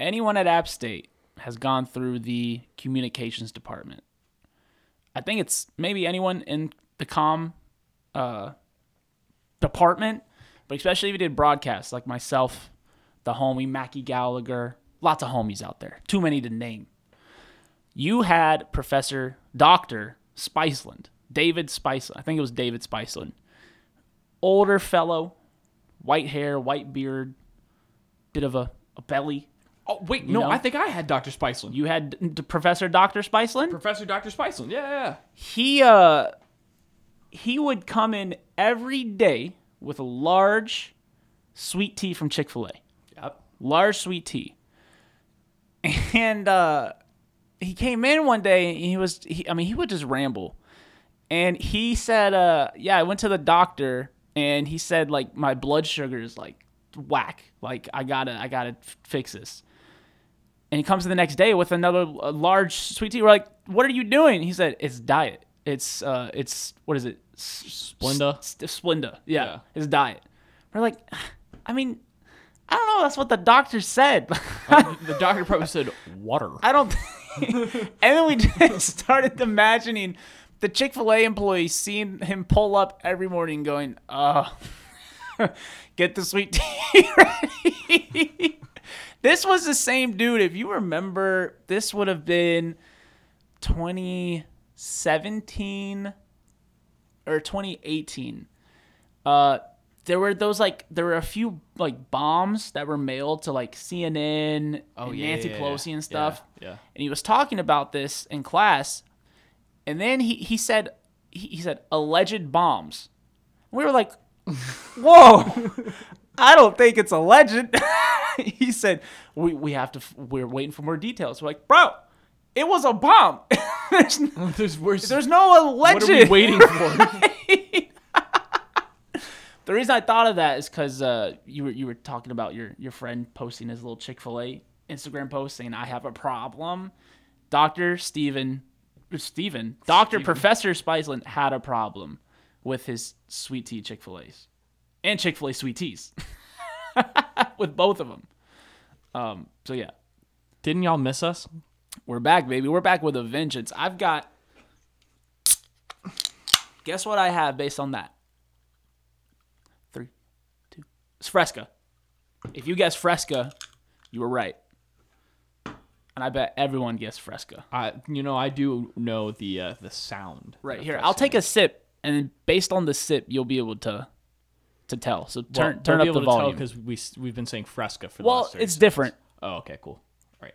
anyone at App State has gone through the communications department. I think it's maybe anyone in the com uh, department, but especially if you did broadcasts like myself, the homie Mackie Gallagher, lots of homies out there, too many to name. You had Professor Doctor Spiceland, David Spiceland. I think it was David Spiceland, older fellow, white hair, white beard, bit of a, a belly. Oh wait, no, know? I think I had Dr. Spiceland. You had D- Professor Doctor Spiceland. Professor Dr. Spiceland. Yeah, yeah. he uh he would come in every day with a large sweet tea from Chick-fil-A. Yep. Large sweet tea. And uh he came in one day and he was he, I mean he would just ramble. And he said uh yeah, I went to the doctor and he said like my blood sugar is like whack. Like I got to I got to fix this. And he comes the next day with another uh, large sweet tea. We're like, "What are you doing?" He said, "It's diet. It's uh, it's what is it? Splenda? Splenda. Yeah, Yeah. it's diet." We're like, I mean, I don't know. That's what the doctor said. the doctor probably said water. I don't. and then we just started imagining the Chick Fil A employee seeing him pull up every morning, going, "Uh, get the sweet tea ready." This was the same dude. If you remember, this would have been 2017 or 2018. Uh, there were those like there were a few like bombs that were mailed to like CNN and yeah, Nancy yeah, Pelosi yeah. and stuff. Yeah, yeah. And he was talking about this in class, and then he he said he, he said alleged bombs. We were like, whoa. I don't think it's a legend. he said, we, we have to, we're waiting for more details. We're like, bro, it was a bomb. there's, There's, there's no legend. what are we waiting for? The reason I thought of that is because uh, you were you were talking about your your friend posting his little Chick Fil A Instagram post saying I have a problem. Doctor Steven, Steven, Doctor Professor Spiceland had a problem with his sweet tea Chick Fil A's and Chick Fil A sweet teas with both of them. Um, so yeah, Didn't y'all miss us? we're back, baby. We're back with a vengeance. I've got. Guess what I have based on that? Three, two. It's Fresca. If you guess Fresca, you were right. And I bet everyone guessed Fresca. I, you know, I do know the uh, the sound. Right here, I'll take a sip, and then based on the sip, you'll be able to to tell. So Well, turn turn up the volume. because we we've been saying Fresca for the Well, last 30 it's seconds. different. Oh, okay, cool. Right.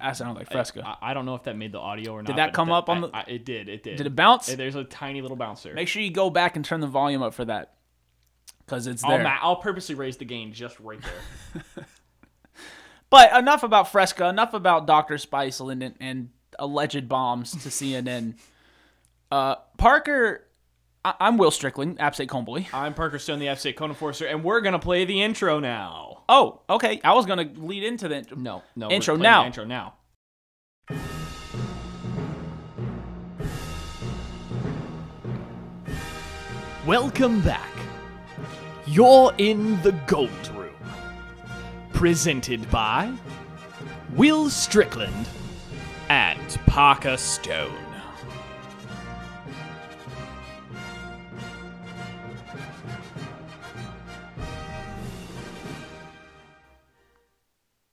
That sounded like Fresca. I, I don't know if that made the audio or not. Did that come up on the- I- it did. It did. Did it bounce? There's a tiny little bouncer. Make sure you go back and turn the volume up for that, because it's I'll, there. I'll purposely raise the gain just right there. But enough about Fresca. Enough about Doctor Spiceland and, and alleged bombs to CNN. Uh, Parker, I- I'm Will Strickland, App State Comeboy. I'm Parker Stone, the F State Cone Enforcer, and we're gonna play the intro now. Oh, okay. I was gonna lead into the No, no. Intro we're now. The intro now. Welcome back. You're in the Gold Room. Presented by Will Strickland and Parker Stone.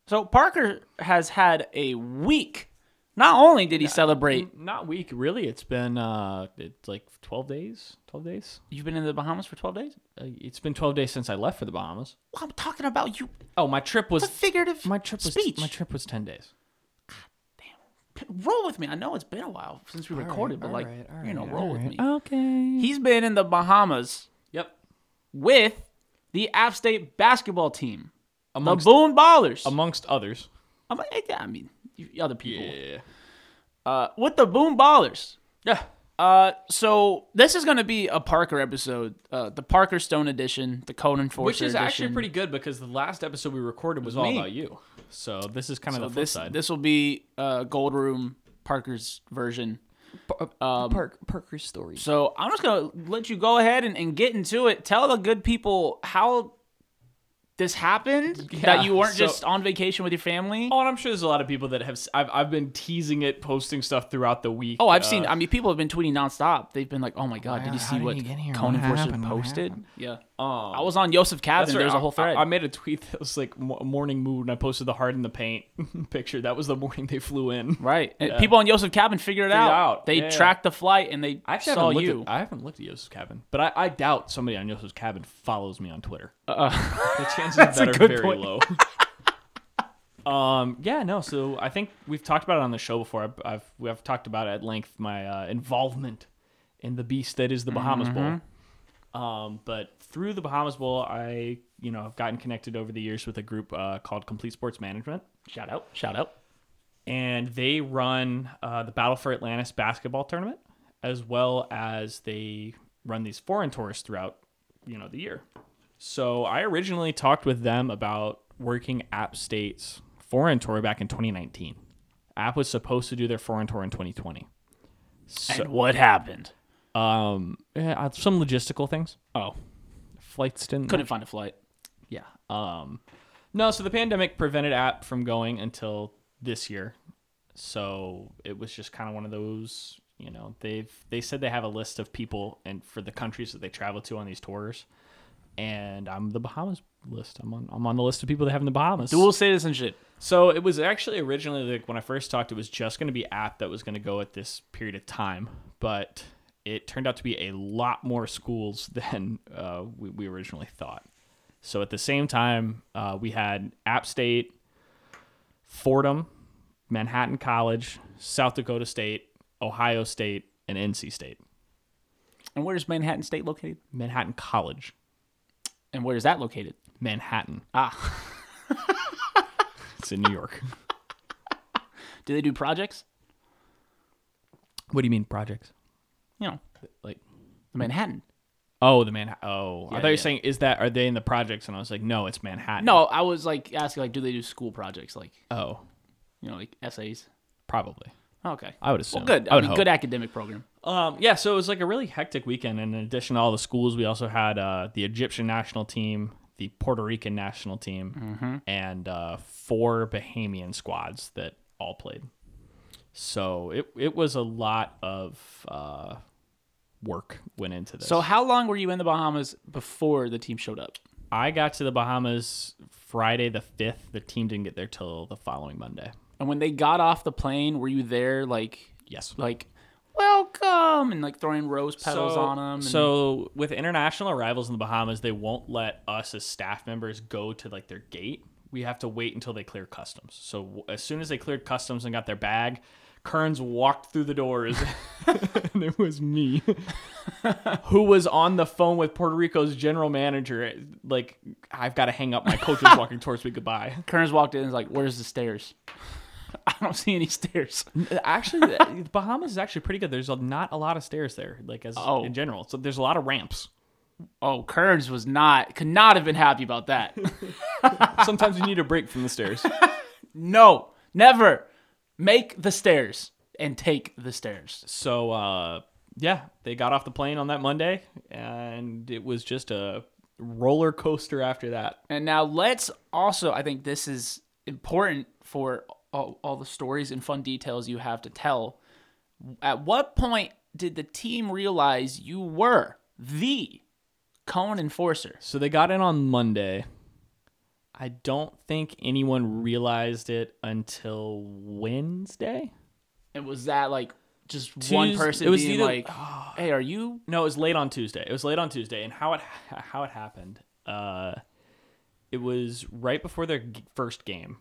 So Parker has had a week. Not only did he celebrate, Not week, really. It's been uh, it's like twelve days. Twelve days. you've been in the Bahamas for 12 days. Uh, it's been twelve days since I left for the Bahamas. Well, I'm talking about you. Oh, my trip was It's a figurative my trip was speech. my trip was ten days. Damn. Roll with me. I know it's been a while since we recorded, but like, you know, roll with me. Okay. He's been in the Bahamas Yep. with the App State basketball team, Amongst the Boone Ballers. amongst others. I'm like, yeah, I mean, other people. Yeah. Uh, with the Boone Ballers. Yeah. Uh, so this is going to be a Parker episode, uh, the Parker Stone edition, the Cone Enforcer Which is actually pretty good because the last episode we recorded was all me. about you. So this is kind of So the flip this side. this will be uh, Gold Room Parker's version. Um, Park Parker's story. So I'm just gonna let you go ahead and, and get into it. Tell the good people how this happened. Yeah, that you weren't so- just on vacation with your family. Oh, and I'm sure there's a lot of people that have. s- I've I've been teasing it, posting stuff throughout the week. Oh, I've uh, seen. I mean, people have been tweeting nonstop. They've been like, "Oh my god, did you see did what he get here? Conan What happened? Posted?" Yeah, Um, I was on Yosef Cabin. That's There was a whole I- thread. I, I made a tweet that was like morning mood, and I posted the heart in the paint picture. That was the morning they flew in. right, Yeah. people on Yosef Cabin figured it Figured out. out. They Yeah, yeah. tracked the flight and they I saw haven't looked you. At, I haven't looked at Yosef's cabin, but I, I doubt somebody on Yosef's cabin follows me on Twitter. Uh, The chances That's a that are good very point. low. um, yeah, no. So I think we've talked about it on the show before. I've, I've we have talked about at length my uh, involvement in the beast that is the Bahamas Mm-hmm. Bowl. Um, but through the Bahamas Bowl, I you know have gotten connected over the years with a group uh, called Complete Sports Management, shout out! Shout out! and they run uh, the Battle for Atlantis basketball tournament, as well as they run these foreign tours throughout you know the year. So I originally talked with them about working App State's foreign tour back in 2019. App was supposed to do their foreign tour in 2020. So, and what happened? um, yeah, some logistical things. Oh, Flights didn't. couldn't find a flight. Yeah. Um, no, so the pandemic prevented App from going until this year. So it was just kind of one of those, you know, they've they said they have a list of people and for the countries that they travel to on these tours. And I'm the Bahamas list. I'm on I'm on the list of people that have in the Bahamas. Dual citizenship. So it was actually originally like when I first talked, it was just going to be app that was going to go at this period of time, but it turned out to be a lot more schools than uh, we, we originally thought. So at the same time, uh, we had App State, Fordham, Manhattan College, South Dakota State, Ohio State, and NC State. And where's Manhattan State located? Manhattan College, And where is that located? Manhattan. Ah, It's in New York. do they do projects? what do you mean projects? You know, Like Manhattan. Oh, the Manhattan. Oh, I Yeah, thought you were yeah. saying is that are they in the projects? And I was like, no, it's Manhattan. No, I was like asking, like, do they do school projects, like Oh, you know, like essays? probably. Okay. I would assume. Well, good. I I, mean, hope. good academic program. Um, yeah, so it was like a really hectic weekend. And in addition to all the schools, we also had uh, the Egyptian national team, the Puerto Rican national team, Mm-hmm. and uh, four Bahamian squads that all played. So it it was a lot of uh, work went into this. So, how long were you in the Bahamas before the team showed up? I got to the Bahamas Friday the fifth. The team didn't get there till the following Monday. And when they got off the plane, were you there, like, Yes. like, welcome, and like throwing rose petals so, on them? And, So with international arrivals in the Bahamas, they won't let us as staff members go to like their gate. We have to wait until they clear customs. So as soon as they cleared customs and got their bag, Kerns walked through the doors, and it was me, who was on the phone with Puerto Rico's general manager. Like, I've got to hang up. My coach is walking towards me. Goodbye. Kerns walked in and was like, "Where's the stairs?" I don't see any stairs. Actually, the Bahamas is actually pretty good. There's a, not a lot of stairs there, like as Oh. in general. So there's a lot of ramps. Oh, Kerns was not, could not have been happy about that. Sometimes you need a break from the stairs. no, never. Make the stairs and take the stairs. So uh, yeah, they got off the plane on that Monday, and it was just a roller coaster after that. And now let's also, I think this is important for all, all the stories and fun details you have to tell. At what point did the team realize you were the cone enforcer? So they got in on Monday. I don't think anyone realized it until Wednesday. And was that like just one person it was being either- like, "Hey, are you?" No, it was late on Tuesday. It was late on Tuesday, and how it how it happened. Uh, it was right before their first game,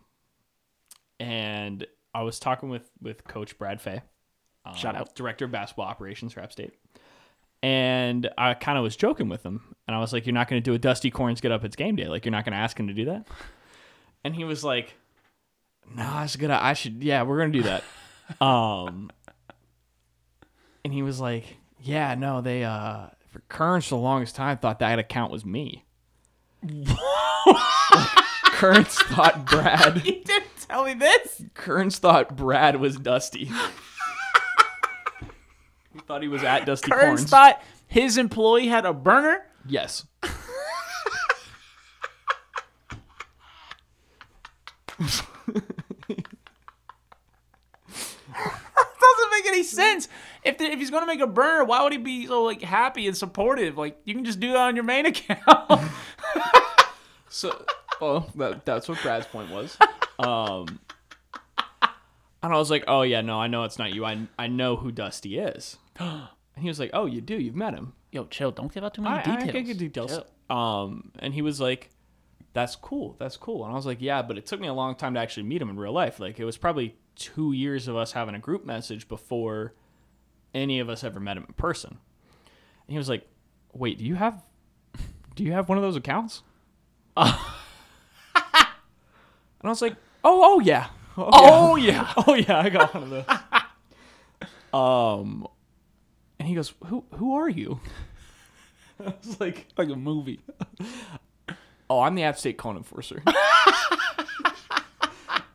and I was talking with with Coach Brad Fay, um, Shout out. director of basketball operations for App State, and I kind of was joking with him, and I was like, "You're not going to do a Dusty Corns get up? It's game day. Like you're not going to ask him to do that." And he was like, "No, it's good. I should. Yeah, we're going to do that." um, and he was like, "Yeah, no, they uh for Kerns for the longest time thought that account was me." Kerns thought Brad. You didn't tell me this. Kerns thought Brad was Dusty. He thought he was at Dusty Kern Corns. thought his employee had a burner. Yes. Doesn't make any sense. If the, if he's gonna make a burner, why would he be so like happy and supportive? Like you can just do that on your main account. So, well, that, that's what Brad's point was. Um, and I was like, oh yeah, no, I know it's not you. I I know who Dusty is. And he was like, oh, you do? You've met him? Yo, chill. Don't give out too many I, details. I can get details. Chill. Um, and he was like, "That's cool. That's cool." And I was like, "Yeah, but it took me a long time to actually meet him in real life. Like, it was probably two years of us having a group message before any of us ever met him in person." And he was like, "Wait, do you have, do you have one of those accounts?" and I was like, "Oh, oh yeah, Oh yeah. oh yeah, I got one of those." um, and he goes, "Who, who are you?" I was like. like a movie. oh, I'm the App State cone enforcer.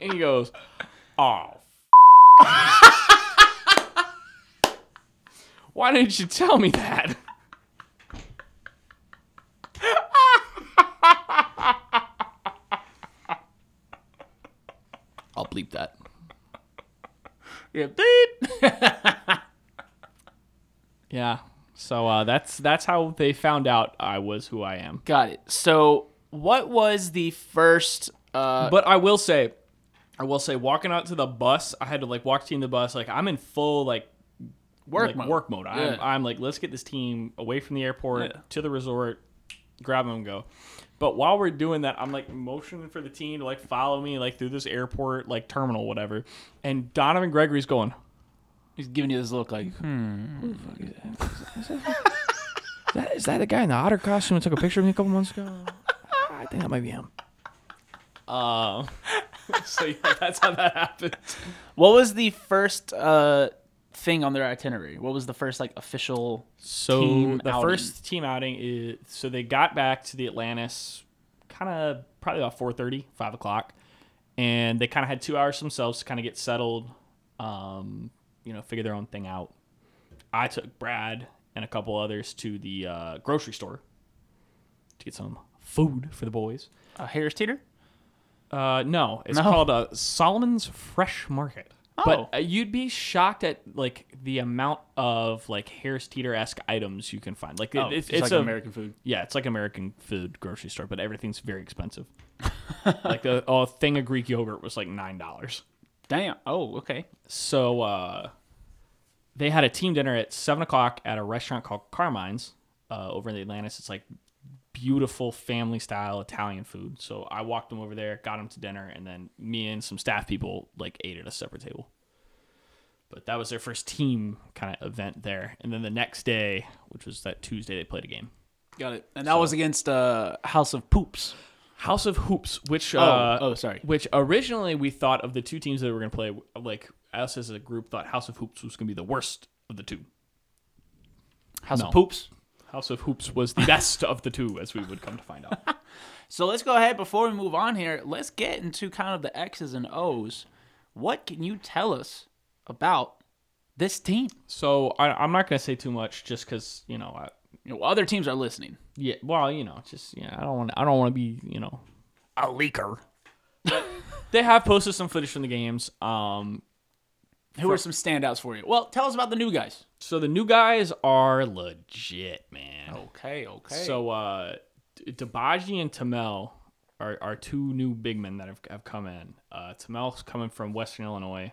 and he goes, oh, f- why didn't you tell me that? I'll bleep that. Yeah. Beep. Yeah. So uh, that's that's how they found out I was who I am. Got it. So, what was the first? Uh, But I will say, I will say, walking out to the bus, I had to like walk team the bus. Like I'm in full like work like, mode. work mode. I'm, I'm like, let's get this team away from the airport Yeah. to the resort, grab them and go. But while we're doing that, I'm like motioning for the team to like follow me like through this airport like terminal whatever. And Donovan Gregory's going, He's giving you this look like, hmm. is that, is that the guy in the otter costume that took a picture of me a couple months ago? I think that might be him. Uh, so yeah, that's how that happened. What was the first uh, thing on their itinerary? What was the first like official? So team the outing. first team outing is so they got back to the Atlantis kind of probably about 4.30 5 o'clock and they kind of had two hours themselves to kind of get settled um, you know figure their own thing out i took brad and a couple others to the uh, grocery store to get some food for the boys Uh, Harris Teeter. uh, no it's No. called uh, solomon's fresh market Oh. but uh, you'd be shocked at like the amount of like Harris Teeter esque items you can find. Like it, Oh, it's, it's like a, American food. Yeah, it's like American food grocery store, but everything's very expensive. like a, a thing of Greek yogurt was like nine dollars. Damn. Oh, okay. So uh, they had a team dinner at seven o'clock at a restaurant called Carmine's uh, over in the Atlantis. It's like beautiful family style Italian food. So I walked them over there, got them to dinner, and then me and some staff people like ate at a separate table. But that was their first team kind of event there. And then the next day, which was that Tuesday, they played a game. Got it. And that was against uh, House of Poops. House of Hoops, which uh, oh, sorry. which originally we thought of the two teams that we were going to play, like us as a group thought House of Hoops was going to be the worst of the two. House no. of Poops. House of Hoops was the best of the two, as we would come to find out. So let's go ahead before we move on here. Let's get into kind of the X's and O's. What can you tell us about this team? So I, I'm not going to say too much, just because you know, I, You know, other teams are listening. yeah. Well, you know, just yeah, I don't want, I don't want to be, you know, a leaker. they have posted some footage from the games. Um, Who are some standouts for you? Well, tell us about the new guys. so the new guys are legit, man. Okay, okay. So uh D- Dibaji and Tamell are, are two new big men that have, have come in. Uh Tamell's coming from Western Illinois.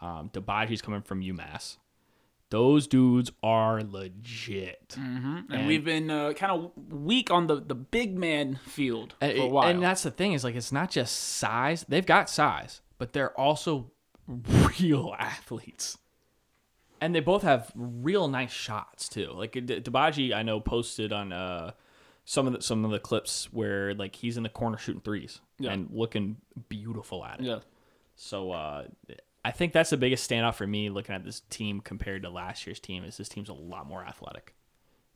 Um Dibaji's coming from UMass. Those dudes are legit. and, we've been uh, kind of weak on the, the big man field for a while. and that's the thing is like it's not just size. They've got size, but they're also real athletes. And they both have real nice shots too. Like D- Dibaji, I know posted on uh, some of the, some of the clips where like he's in the corner shooting threes Yeah. and looking beautiful at it. yeah. So uh, I think that's the biggest standout for me looking at this team compared to last year's team is this team's a lot more athletic.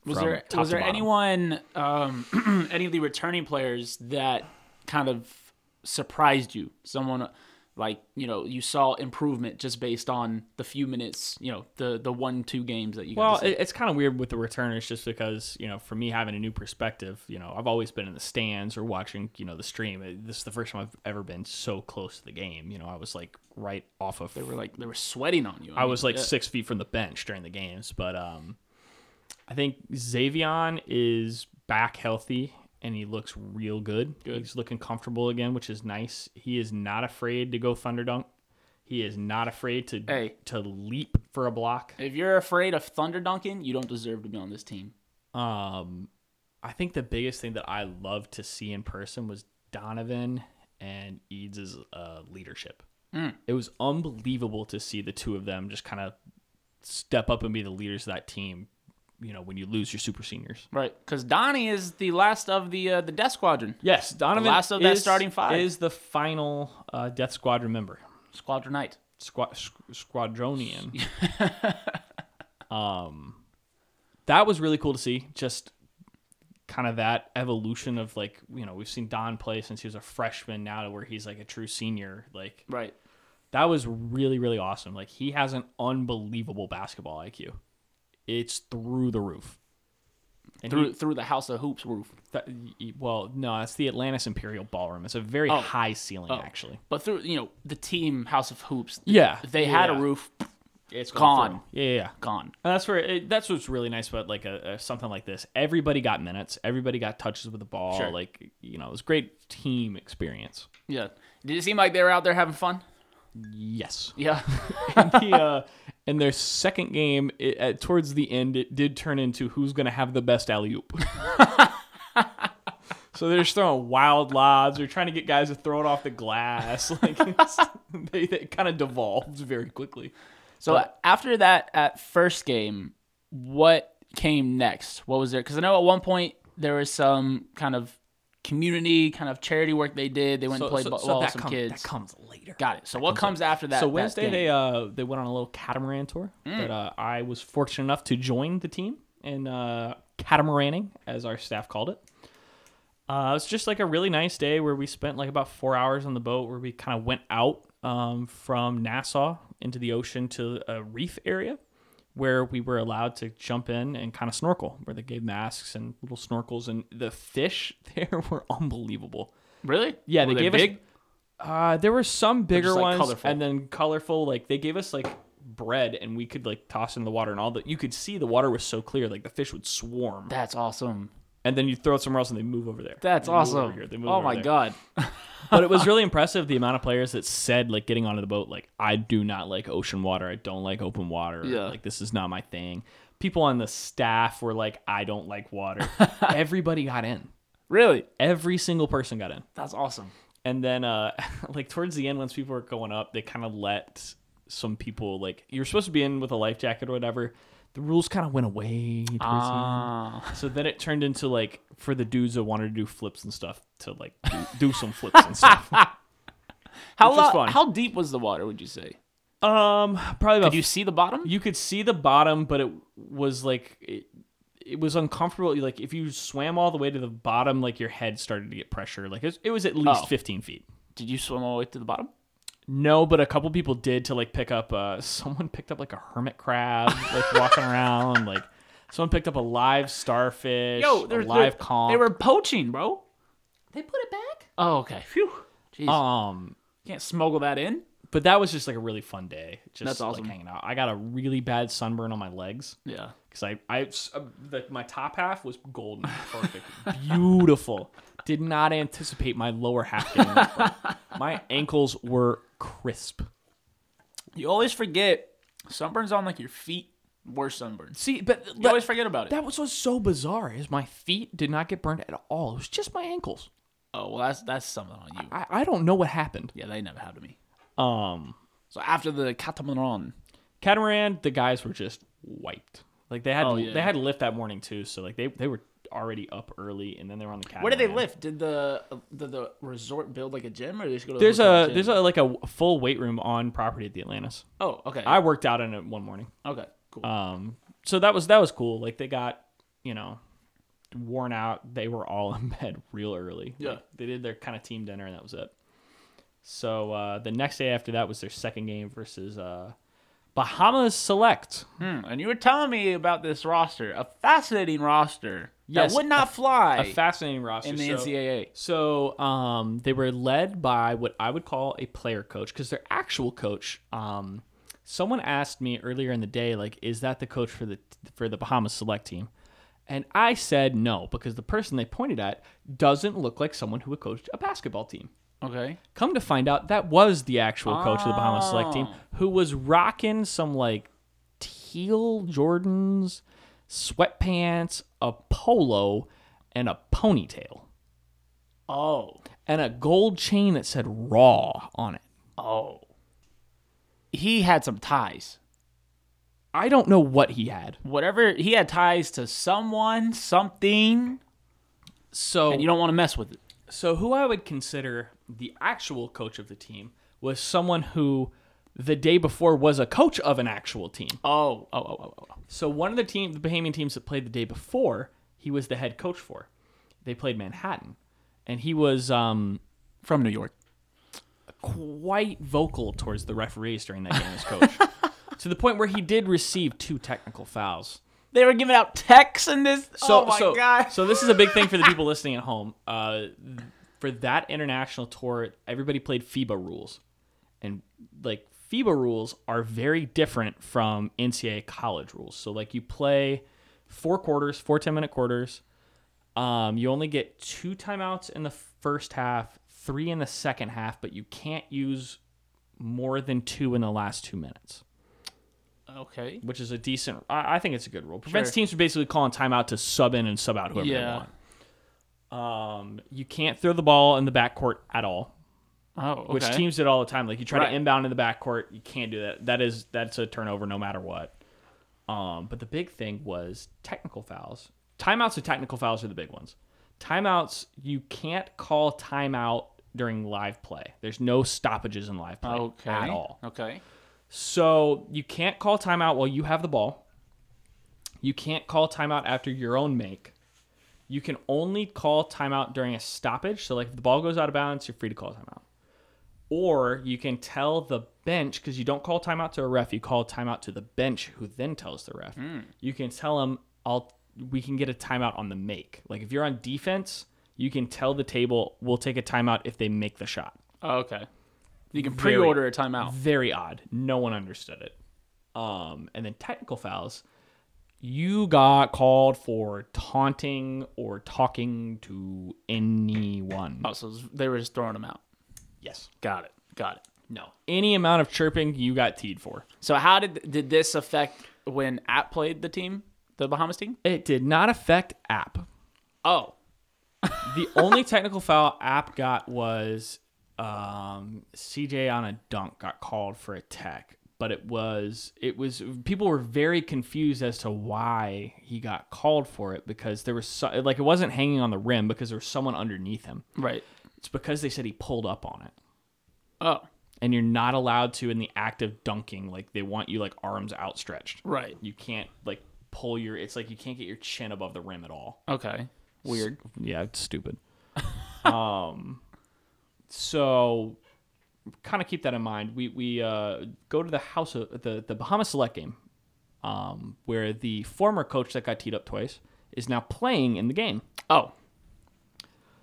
Was there was there bottom. anyone, um, any of the returning players that kind of surprised you? Someone like you know you saw improvement just based on the few minutes, you know, the the one two games that you. Well, it's kind of weird with the returners just because, you know, for me having a new perspective, you know, I've always been in the stands or watching, you know, the stream. This is the first time I've ever been so close to the game. You know, I was like right off of they were like they were sweating on you. I was mean, like yeah. six feet from the bench during the games, but um, I think Xavion is back healthy and he looks real good. Good. He's looking comfortable again, which is nice. He is not afraid to go thunder dunk. He is not afraid to Hey. to leap for a block. If you're afraid of thunder dunking, you don't deserve to be on this team. Um, I think the biggest thing that I loved to see in person was Donovan and Eads' uh, leadership. It was unbelievable to see the two of them just kind of step up and be the leaders of that team. You know, when you lose your super seniors. Right, because Donnie is the last of the uh, the Death Squadron, Yes, Donovan last of that is- starting five. is the final uh, Death Squadron member. Squadronite. Squad Squadronian. um, that was really cool to see. Just kind of that evolution of like you know we've seen Don play since he was a freshman now to where he's like a true senior. Like Right. that was really really awesome. Like he has an unbelievable basketball IQ. It's through the roof. And Through he- through the House of Hoops roof, that, well, no, it's the Atlantis Imperial Ballroom. It's a very Oh. high ceiling, Oh. actually. but through you know the team House of Hoops. Yeah, they had a roof, It's Gone. Yeah, yeah, yeah. gone. And that's where it, that's what's really nice about like a, a something like this. Everybody got minutes. Everybody got touches with the ball. Sure. Like you know, it was great team experience. Yeah. Did it seem like they were out there having fun? Yes. Yeah. and, the, uh, and their second game, it, at, towards the end, it did turn into who's going to have the best alley oop. so they're just throwing wild lobs. They're trying to get guys to throw it off the glass. Like it's, they, they kind of devolved very quickly. So after that, at first game, what came next? What was there? Because I know at one point there was some kind of community kind of charity work they did. They went and played ball with some come- kids. that comes later. Got it. So what comes after that? so that Wednesday game? they uh they went on a little catamaran tour that uh, I was fortunate enough to join the team in uh, catamaraning as our staff called it. Uh, it was just like a really nice day where we spent like about four hours on the boat where we kind of went out um, from Nassau into the ocean to a reef area where we were allowed to jump in and kind of snorkel where they gave masks and little snorkels and the fish there were unbelievable. really? Yeah, Were they, gave big? us. Uh, there were some bigger just, like, ones, colorful? and then colorful. Like they gave us like bread, and we could like toss in the water, and all that. You could see the water was so clear, like the fish would swarm, That's awesome. And then you throw it somewhere else, and they move over there. That's They move awesome. over here, Oh my there. god. but it was really impressive the amount of players that said like getting onto the boat, like I do not like ocean water. I don't like open water. Yeah. Like this is not my thing. People on the staff were like, I don't like water. Everybody got in. Really? Every single person got in. That's awesome. And then, uh, like towards the end, once people were going up, they kind of let some people like you're supposed to be in with a life jacket or whatever. The rules kind of went away. Towards Ah. the end. So then it turned into like for the dudes that wanted to do flips and stuff to like do, do some flips and stuff. how which was lo- fun. how deep was the water? Would you say? Um, probably about Did you see the bottom? you could see the bottom, but it was like it, it was uncomfortable. Like if you swam all the way to the bottom, like your head started to get pressure. Like it was, it was at least Oh. 15 feet. Did you swim all the way to the bottom? No, but a couple people did to like pick up. Uh, someone picked up like a hermit crab, like walking around. Like someone picked up a live starfish, Yo, a they're, live they're- conch. They were poaching, bro. they put it back. Oh, okay. Phew. Jeez. Um, Can't smuggle that in. but that was just like a really fun day. Just That's awesome. like hanging out. I got a really bad sunburn on my legs. Yeah. because I, I, uh, the, my top half was golden, perfect, beautiful. Did not anticipate my lower half getting. My ankles were crisp. You always forget sunburns on like your feet. Worse sunburns. See, but You always forget about it. that was what's so bizarre is my feet did not get burned at all. It was just my ankles. oh well, that's that's something on you. I, I don't know what happened. Yeah, they never happened to me. Um, So after the catamaran, catamaran, the guys were just wiped. Like they had Oh, yeah. they had lift that morning too. So like they they were already up early and then they were on the catamaran. where did they lift? Did the did the resort build like a gym, or did they just go to There's a gym? there's a like a full weight room on property at the Atlantis. oh okay I worked out in it one morning. okay cool Um, so that was that was cool. Like they got you know worn out. They were all in bed real early. Yeah. Like, they did their kind of team dinner and that was it. So uh, the next day after that was their second game versus uh, Bahamas Select. Hmm, and you were telling me about this roster, a fascinating roster Yes, that would not fly A fascinating roster. in the So- NCAA. So um, they were led by what I would call a player coach because their actual coach. Um, someone asked me earlier in the day, like, is that the coach for the for the Bahamas select team? And I said no because the person they pointed at doesn't look like someone who would coach a basketball team. Okay. Come to find out, that was the actual coach of the Bahamas select team Oh. who was rocking some like teal Jordans, sweatpants, a polo, and a ponytail Oh. and a gold chain that said raw on it. Oh. He had some ties. I don't know what he had. Whatever he had ties to someone, something, So and you don't want to mess with it. so who I would consider the actual coach of the team was someone who the day before was a coach of an actual team. Oh, oh, oh, oh, oh. So one of the team the Bahamian teams that played the day before, he was the head coach for. They played Manhattan. And he was um From New York. quite vocal towards the referees during that game as coach. to the point where he did receive two technical fouls. They were giving out texts in this. So, oh my so, god. so this is a big thing for the people listening at home. Uh, for that international tour, everybody played FIBA rules, and like FIBA rules are very different from NCAA college rules. So like you play four quarters, four 10 minute quarters. Um, you only get two timeouts in the first half, three in the second half, but you can't use more than two in the last two minutes Okay. which is a decent. I, I think it's a good rule. Prevents Sure. teams from basically calling timeout to sub in and sub out whoever Yeah. they want. Um, you can't throw the ball in the backcourt at all, Oh, okay. which teams did all the time. Like you try Right. to inbound in the backcourt, you can't do that. That is that's a turnover no matter what. Um, but the big thing was technical fouls. Timeouts and technical fouls are the big ones. Timeouts, you can't call timeout during live play. There's no stoppages in live play Okay. at all. Okay. So you can't call timeout while you have the ball. You can't call timeout after your own make. You can only call timeout during a stoppage. So like if the ball goes out of bounds, you're free to call timeout. Or you can tell the bench because you don't call timeout to a ref, you call timeout to the bench, who then tells the ref. You can tell them, "I'll we can get a timeout on the make." Like if you're on defense, you can tell the table, "We'll take a timeout if they make the shot." Oh, okay. You can pre-order a timeout. Very odd. No one understood it. Um, and then technical fouls. You got called for taunting or talking to anyone. Oh, so they were just throwing them out. Yes. Got it. Got it. No. Any amount of chirping you got teed for. So how did did this affect when App played the team, the Bahamas team? It did not affect app. Oh, The only technical foul app got was um, CJ on a dunk got called for a tech, but it was it was people were very confused as to why he got called for it because there was so, like it wasn't hanging on the rim because there was someone underneath him. right. It's because they said he pulled up on it. Oh, And you're not allowed to in the act of dunking like they want you like arms outstretched. right. You can't like pull your it's like you can't get your chin above the rim at all. Okay. Weird. Yeah, it's stupid. um, so kind of keep that in mind. We we uh, go to the house of the the Bahamas Select game, um, where the former coach that got teed up twice is now playing in the game. Oh.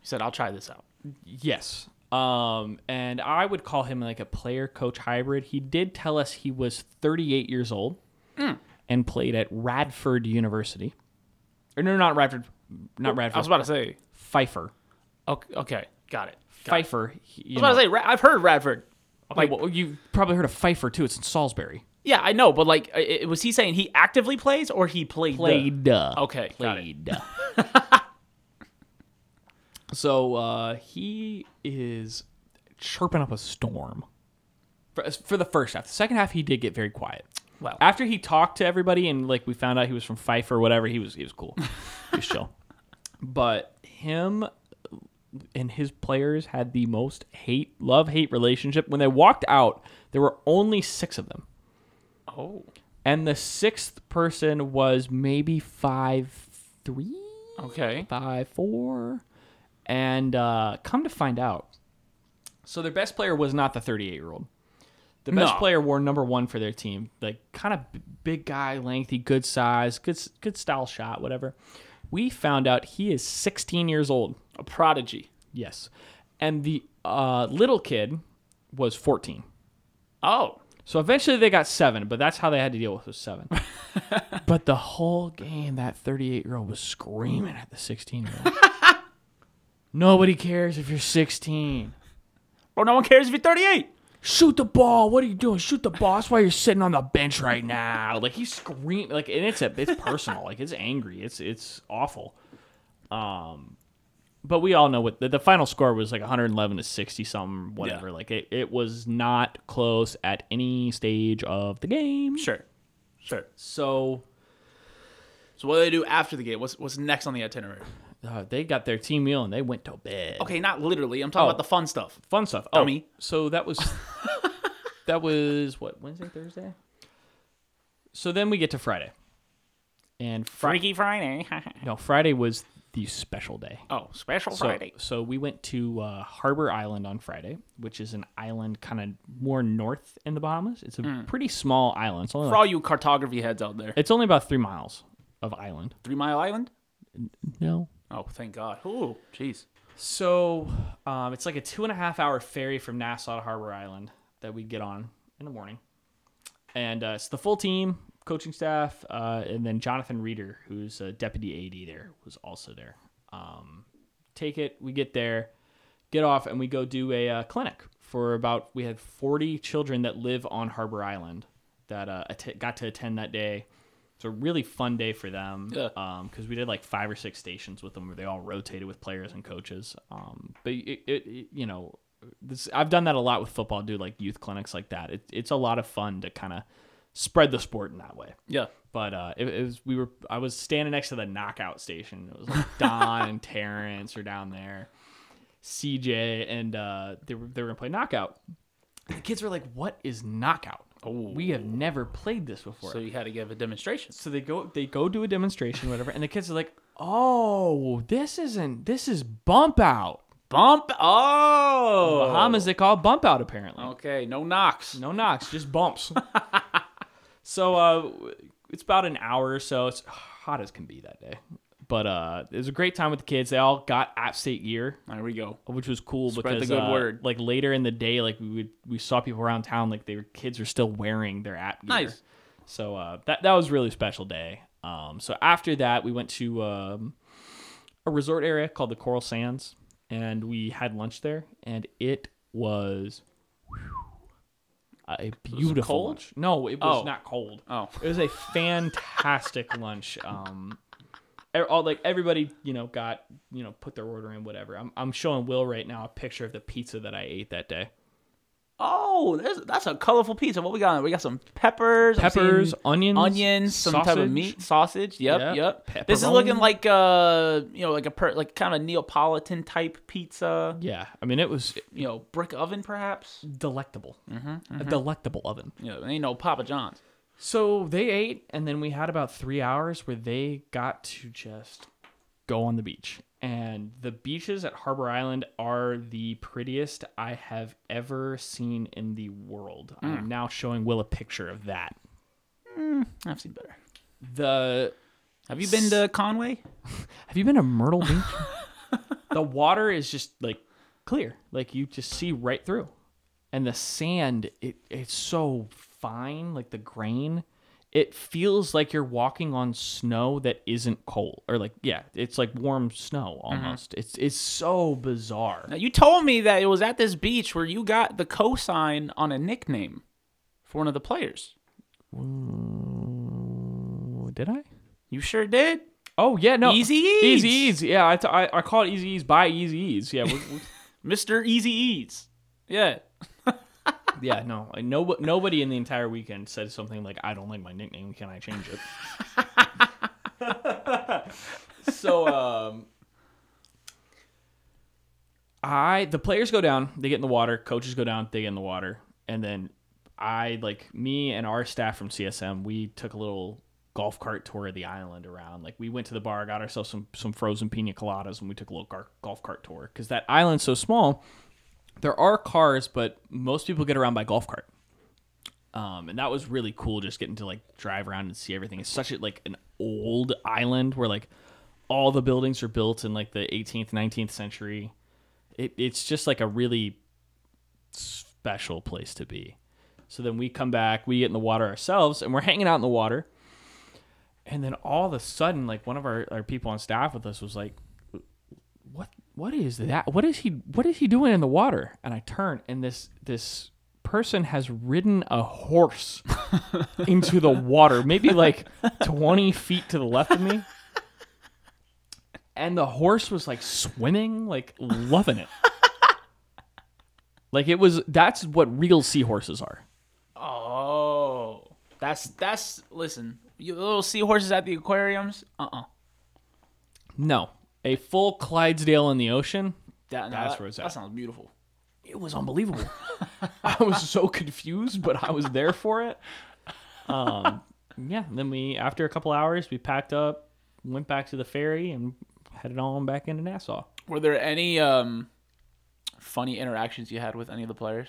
He said, "I'll try this out." Yes. Um, and I would call him like a player coach hybrid. He did tell us he was 38 years old and played at Radford University. Or no, not Radford, not Radford. I was about to say. Pfeiffer. Okay. Okay. Got it. It. Pfeiffer. he- I you was about know- to say. I've heard Radford. Okay, well, you've probably heard of Pfeiffer too. It's in Salisbury. Yeah, I know, but like, i- i- was he saying he actively plays or he played? Played. uh, Okay. It. Played. so uh, he is chirping up a storm for, for the first half. The second half, he did get very quiet. Well. after he talked to everybody and like we found out he was from Pfeiffer or whatever, he was he was cool. he was chill. But him and his players had the most hate love hate relationship. When they walked out, there were only six of them. Oh. and the sixth person was maybe five three, Okay. five four, and uh, come to find out, So their best player was not the 38 year old. The best No. player wore number one for their team. Like kind of b- big guy, lengthy, good size, good good style shot, whatever. We found out he is 16 years old. A prodigy. Yes, and the uh, little kid was 14. Oh. So eventually they got seven, but that's how they had to deal with was seven. but the whole game, that 38 year old was screaming at the 16 year old. Nobody cares if you're 16. Bro, no one cares if you're 38. Shoot the ball. What are you doing? Shoot the ball. That's why you're sitting on the bench right now. Like he's screaming. Like and it's a, it's personal. like it's angry. It's it's awful. Um, but we all know what the, the final score was like 111 to 60 something whatever. Yeah. Like it, it was not close at any stage of the game. Sure. Sure. So So what do they do after the game? What's what's next on the itinerary? uh, they got their team meal and they went to bed. Okay, not literally. I'm talking Oh. about the fun stuff. Fun stuff. Dummy. Oh, so that was that was what Wednesday, Thursday. So then we get to Friday, and Friday. Freaky Friday. No, Friday was the special day. oh, special So, Friday. so we went to uh, Harbor Island on Friday, which is an island kind of more north in the Bahamas. It's a pretty small island. For like- all you cartography heads out there. it's only about three miles of island. Three Mile Island? No. Oh, thank God. Ooh, jeez. So um, it's like a two and a half hour ferry from Nassau to Harbor Island that we get on in the morning, and uh, it's the full team, coaching staff, uh, and then Jonathan Reeder, who's a deputy AD there, was also there. Um, take it, we get there, get off, and we go do a uh, clinic for about. We had forty children that live on Harbor Island that uh, att- got to attend that day. It's a really fun day for them Yeah. because we did like five or six stations with them where they all rotated with players and coaches. Um, but it, it, it- you know, this I've done that a lot with football, do like youth clinics like that. It, it's a lot of fun to kind of spread the sport in that way. Yeah. But uh, it, it was we were I was standing next to the knockout station. It was like Don and Terrence are down there, CJ, and uh, they were they were gonna play knockout. And the kids were like, "What is knockout? Oh. We have never played this before." So you had to give a demonstration. So they go they go do a demonstration, whatever, and the kids are like, "Oh, this isn't this is bump out." Bump. Oh. Bahamas they call bump out apparently. Okay, no knocks. No knocks, just bumps. so uh, it's about an hour or so. It's hot as can be that day, but uh, it was a great time with the kids. They all got App State gear, There we go. which was cool Spread the because good uh, word. like later in the day, like we would we saw people around town, like their kids were still wearing their app gear. Nice. So uh, that that was a really special day. Um, so after that, we went to um, a resort area called the Coral Sands, and we had lunch there, and it was whew, a beautiful lunch. No, it was Oh. not cold. Oh. It was a fantastic lunch. Um, e- all like everybody, you know, got you know put their order in, whatever. I'm I'm showing Will right now a picture of the pizza that I ate that day. Oh, there's, that's a colorful pizza. What we got? We got some peppers, Peppers, onions, onions, some type of meat, sausage. Yep, Yep, yep. This is looking like uh, you know, like a per, like kind of Neapolitan type pizza. Yeah, I mean it was You know, brick oven perhaps. delectable. A delectable oven. You know, ain't no Papa John's. So they ate, and then we had about three hours where they got to just go on the beach. And the beaches at Harbor Island are the prettiest I have ever seen in the world. I'm hmm. now showing Will a picture of that. Hmm, I've seen better. The Have you been to Conway? have you been to Myrtle Beach? the water is just like clear, like you just see right through, and the sand it it's so fine, like the grain. It feels like you're walking on snow that isn't cold, or like yeah, it's like warm snow mm-hmm. almost. It's it's so bizarre. Now, you told me that it was at this beach where you got the cosign on a nickname for one of the players. Did I? You sure did. Oh yeah, no. Easy Eats. Easy Eats. Yeah, I, t- I, I call it Easy Eats by Easy Eats. Yeah, we, we, Mr. Easy Eats. Yeah. Yeah. No, like, no, nobody in the entire weekend said something like, "I don't like my nickname. Can I change it?" so, um, I the players go down, they get in the water. Coaches go down, they get in the water, and then I like me and our staff from CSM. We took a little golf cart tour of the island around. Like we went to the bar, got ourselves some some frozen pina coladas, and we took a little gar- golf cart tour because that island's so small. There are cars, but most people get around by golf cart. Um, and that was really cool, just getting to like drive around and see everything. It's such a like an old island where like all the buildings are built in like the 18th, 19th century. It, it's just like a really special place to be. So then we come back, we get in the water ourselves, and we're hanging out in the water. And then all of a sudden, like one of our, our people on staff with us was like, "What? What is that? What is he? What is he doing in the water?" And I turn, and this this person has ridden a horse into the water, maybe like twenty feet to the left of me. And the horse was like swimming, like loving it. Like it was. That's what real seahorses are. Oh, that's that's listen. You little seahorses at the aquariums. Uh uh No, a full Clydesdale in the ocean. That, no, That's that, where it's at. that sounds beautiful. It was unbelievable. I was so confused, but I was there for it. Um, yeah. Then we, after a couple hours, we packed up, went back to the ferry, and headed on back into Nassau. Were there any um funny interactions you had with any of the players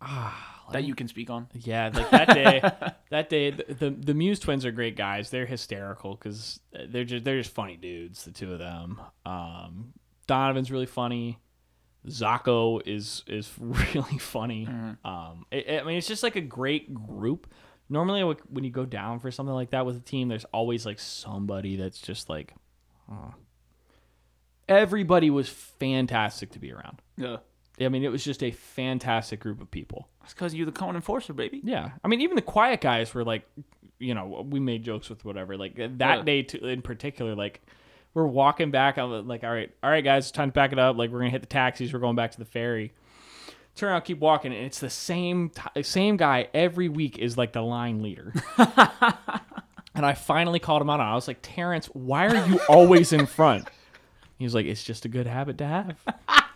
Ah, that you can speak on? Yeah, like that day. that day, the, the the Muse twins are great guys. They're hysterical because they're just they're just funny dudes. The two of them. Um, Donovan's really funny. Zacho is is really funny. Um, it- I mean, it's just like a great group. Normally, when you go down for something like that with a team, there's always like somebody that's just like. "Huh." Everybody was fantastic to be around. Yeah, I mean, it was just a fantastic group of people. that's because you're the cone enforcer, baby. Yeah, I mean, even the quiet guys were like, you know, we made jokes with whatever. Like uh, that Yeah. day in particular, like we're walking back. I'm uh, like, all right, all right, guys, it's time to pack it up. Like we're gonna hit the taxis. We're going back to the ferry. Turn around, keep walking, and it's the same t- same guy every week is like the line leader. and I finally called him out. on it. I was like, Terrence, why are you always in front? He was like, it's just a good habit to have.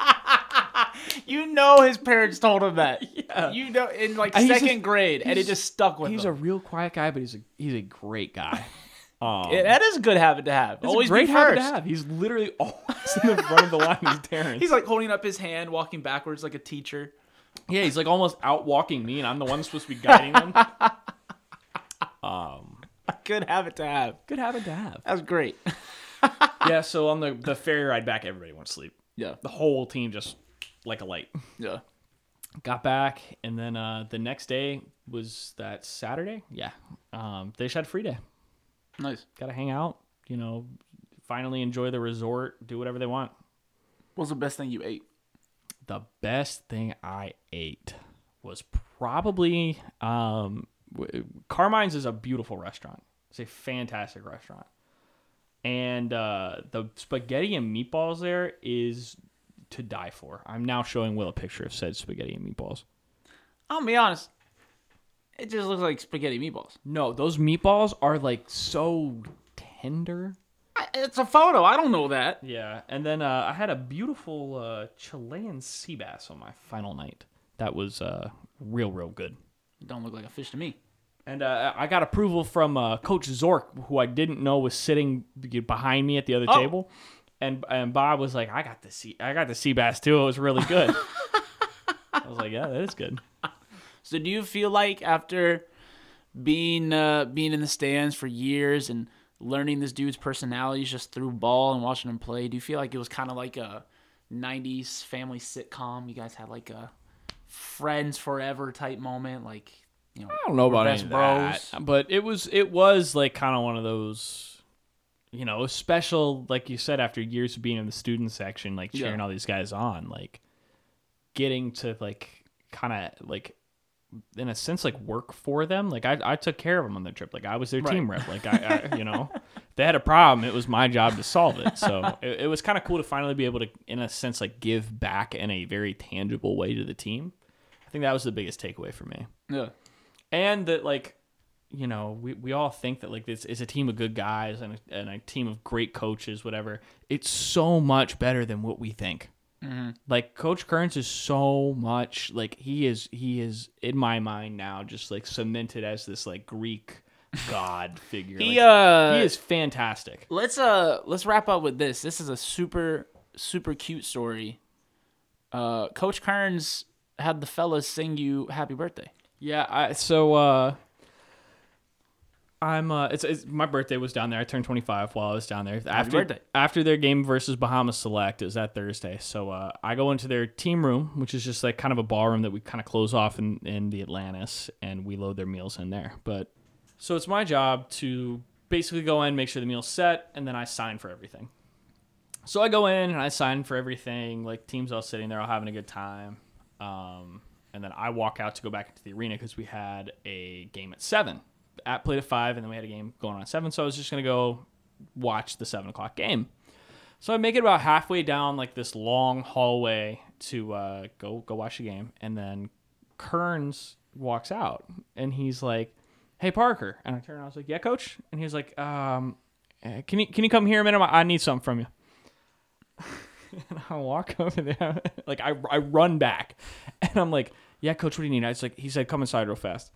You know his parents told him that. Yeah. You know in like he's second just- grade, and it just stuck with him. He's a real quiet guy, but he's a he's a great guy. Um, Yeah, that is a good habit to have. It's Always a great habit to have. He's literally always in the front of the line as Terrence. He's like holding up his hand, walking backwards like a teacher. yeah, he's like almost out walking me, and I'm the one supposed to be guiding him. Um, Good habit to have. good habit to have. That's great. Yeah. So on the the ferry ride back, everybody went to sleep. Yeah. The whole team just like a light. Yeah. Got back, and then uh, the next day was that Saturday. Yeah. Um, they just had a free day. Nice. Got to hang out. You know, finally enjoy the resort. Do whatever they want. What's the best thing you ate? the best thing I ate was probably um, Carmine's is a beautiful restaurant. It's a fantastic restaurant, and uh, the spaghetti and meatballs there is to die for. I'm now showing Will a picture of said spaghetti and meatballs. I'll be honest. It just looks like spaghetti meatballs. No, those meatballs are like so tender. I, it's a photo. I don't know that. Yeah, and then uh, I had a beautiful uh, Chilean sea bass on my final night. That was uh, real, real good. It don't look like a fish to me. And uh, I got approval from uh, Coach Zork, who I didn't know was sitting behind me at the other Oh. table. And and Bob was like, "I got the sea, I got the sea bass too. It was really good." I was like, "Yeah, that is good." So do you feel like after being uh, being in the stands for years and learning this dude's personalities just through ball and watching him play, do you feel like it was kind of like a '90s family sitcom? You guys had like a friends forever type moment, like you know. I don't know about any of that, bros. but it was it was like kind of one of those, you know, special like you said after years of being in the student section, like cheering Yeah. all these guys on, like getting to like kind of like in a sense like work for them. Like I I took care of them on their trip. Like I was their team rep. Like I, I you know, if they had a problem, it was my job to solve it. So it, it was kind of cool to finally be able to, in a sense, like give back in a very tangible way to the team. I think that was the biggest takeaway for me Yeah. and that like you know we, we all think that like this is a team of good guys and a, and a team of great coaches whatever it's so much better than what we think like coach kerns is so much like he is he is in my mind now just like cemented as this like greek god figure He Like, uh he is fantastic let's uh let's wrap up with this. This is a super super cute story. Uh, Coach Kerns had the fellas sing you happy birthday. Yeah, I so uh I'm uh it's, it's my birthday was down there. I turned 25 while I was down there. After after their game versus Bahamas Select, it was that Thursday. So uh I go into their team room, which is just like kind of a ballroom that we kind of close off in in the Atlantis and we load their meals in there. But so it's my job to basically go in, make sure the meal's set, and then I sign for everything. So I go in and I sign for everything. Like teams all sitting there, all having a good time. Um, and then I walk out to go back into the arena because we had a game at seven. At played at five, and then we had a game going on at seven. So I was just gonna go watch the seven o'clock game. So I make it about halfway down like this long hallway to uh, go go watch the game, and then Kerns walks out, and he's like, "Hey Parker," and I turn around, I was like, "Yeah, coach," and he's like, um, eh, "Can you can you come here a minute? I need something from you." and I walk over there, like I, I run back, and I'm like, "Yeah, coach, what do you need?" I was like, he said, "Come inside real fast."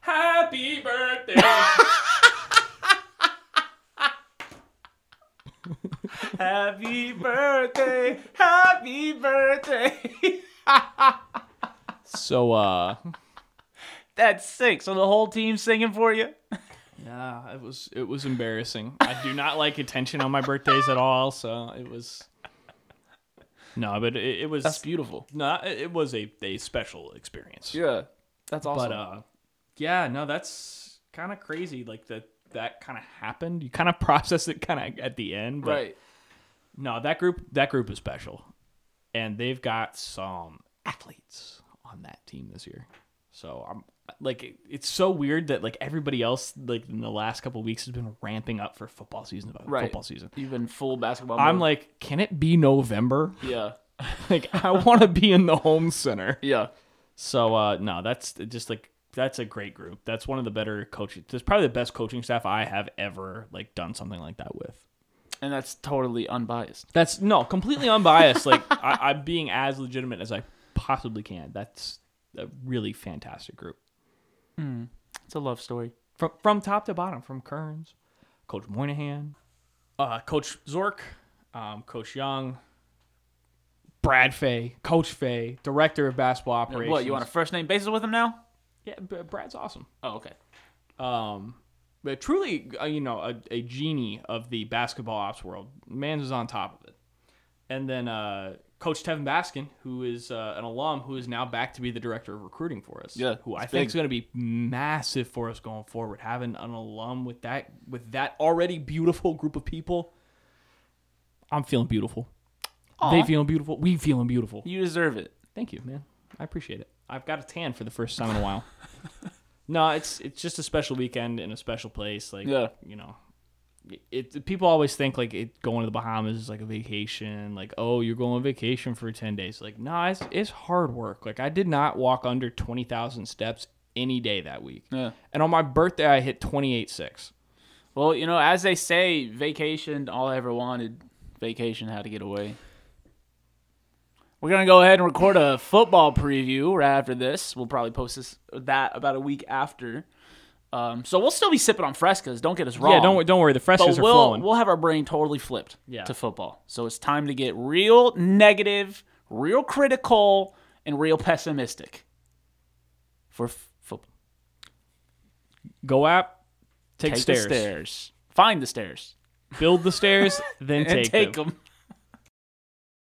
Happy birthday! Happy birthday, happy birthday. so, uh, That's sick. So the whole team singing for you. yeah, it was it was embarrassing. I do not like attention on my birthdays at all, so it was. No, but it, it was That's beautiful. no, it was a, a special experience. Yeah, that's awesome. But uh, yeah, no, that's kind of crazy. Like that that kind of happened. You kind of process it kind of at the end, but right. no, that group that group is special, and they've got some athletes on that team this year. So I'm like, it, it's so weird that like everybody else like in the last couple of weeks has been ramping up for football season. Right. Football season. Even full basketball. I'm mode. like, can it be November? yeah, like, I want to be in the Holmes Center. yeah. So uh, no, that's just like that's a great group. That's one of the better coaching. That's probably the best coaching staff I have ever like done something like that with. And that's totally unbiased. That's no completely unbiased. like I, I'm being as legitimate as I possibly can. That's a really fantastic group It's a love story. from from top to bottom. From Kerns, Coach Moynihan, uh, Coach Zork, um, Coach Young. Brad Fay, Coach Fay, Director of Basketball Operations. What you want a first name basis with him now? Yeah, B- Brad's awesome. Oh, okay. um, but truly, uh, you know, a, a genie of the basketball ops world. Mans is on top of it. And then uh, Coach Tevin Baskin, who is uh, an alum, who is now back to be the director of recruiting for us. Yeah, who I it's think big. is going to be massive for us going forward. Having an alum with that with that already beautiful group of people, I'm feeling beautiful. They feeling beautiful. We feeling beautiful. You deserve it. Thank you, man. I appreciate it. I've got a tan for the first time in a while. no, it's it's just a special weekend in a special place. Like, Yeah. you know, it. People always think like it going to the Bahamas is like a vacation. Like, oh, you're going on vacation for ten days. Like, no, it's it's hard work. Like, I did not walk under twenty thousand steps any day that week. Yeah. And on my birthday, I hit twenty eight six. Well, you know, as they say, vacation. All I ever wanted, vacation. How to get away. We're gonna go ahead and record a football preview right after this. We'll probably post this that about a week after. Um, so we'll still be sipping on frescas. Don't get us wrong. Yeah, don't don't worry. The frescas are we'll flowing. we'll have our brain totally flipped Yeah. to football. So it's time to get real negative, real critical, and real pessimistic for f- football. Go up, take, Take stairs, the stairs. Find the stairs build the stairs, then take, take them. them.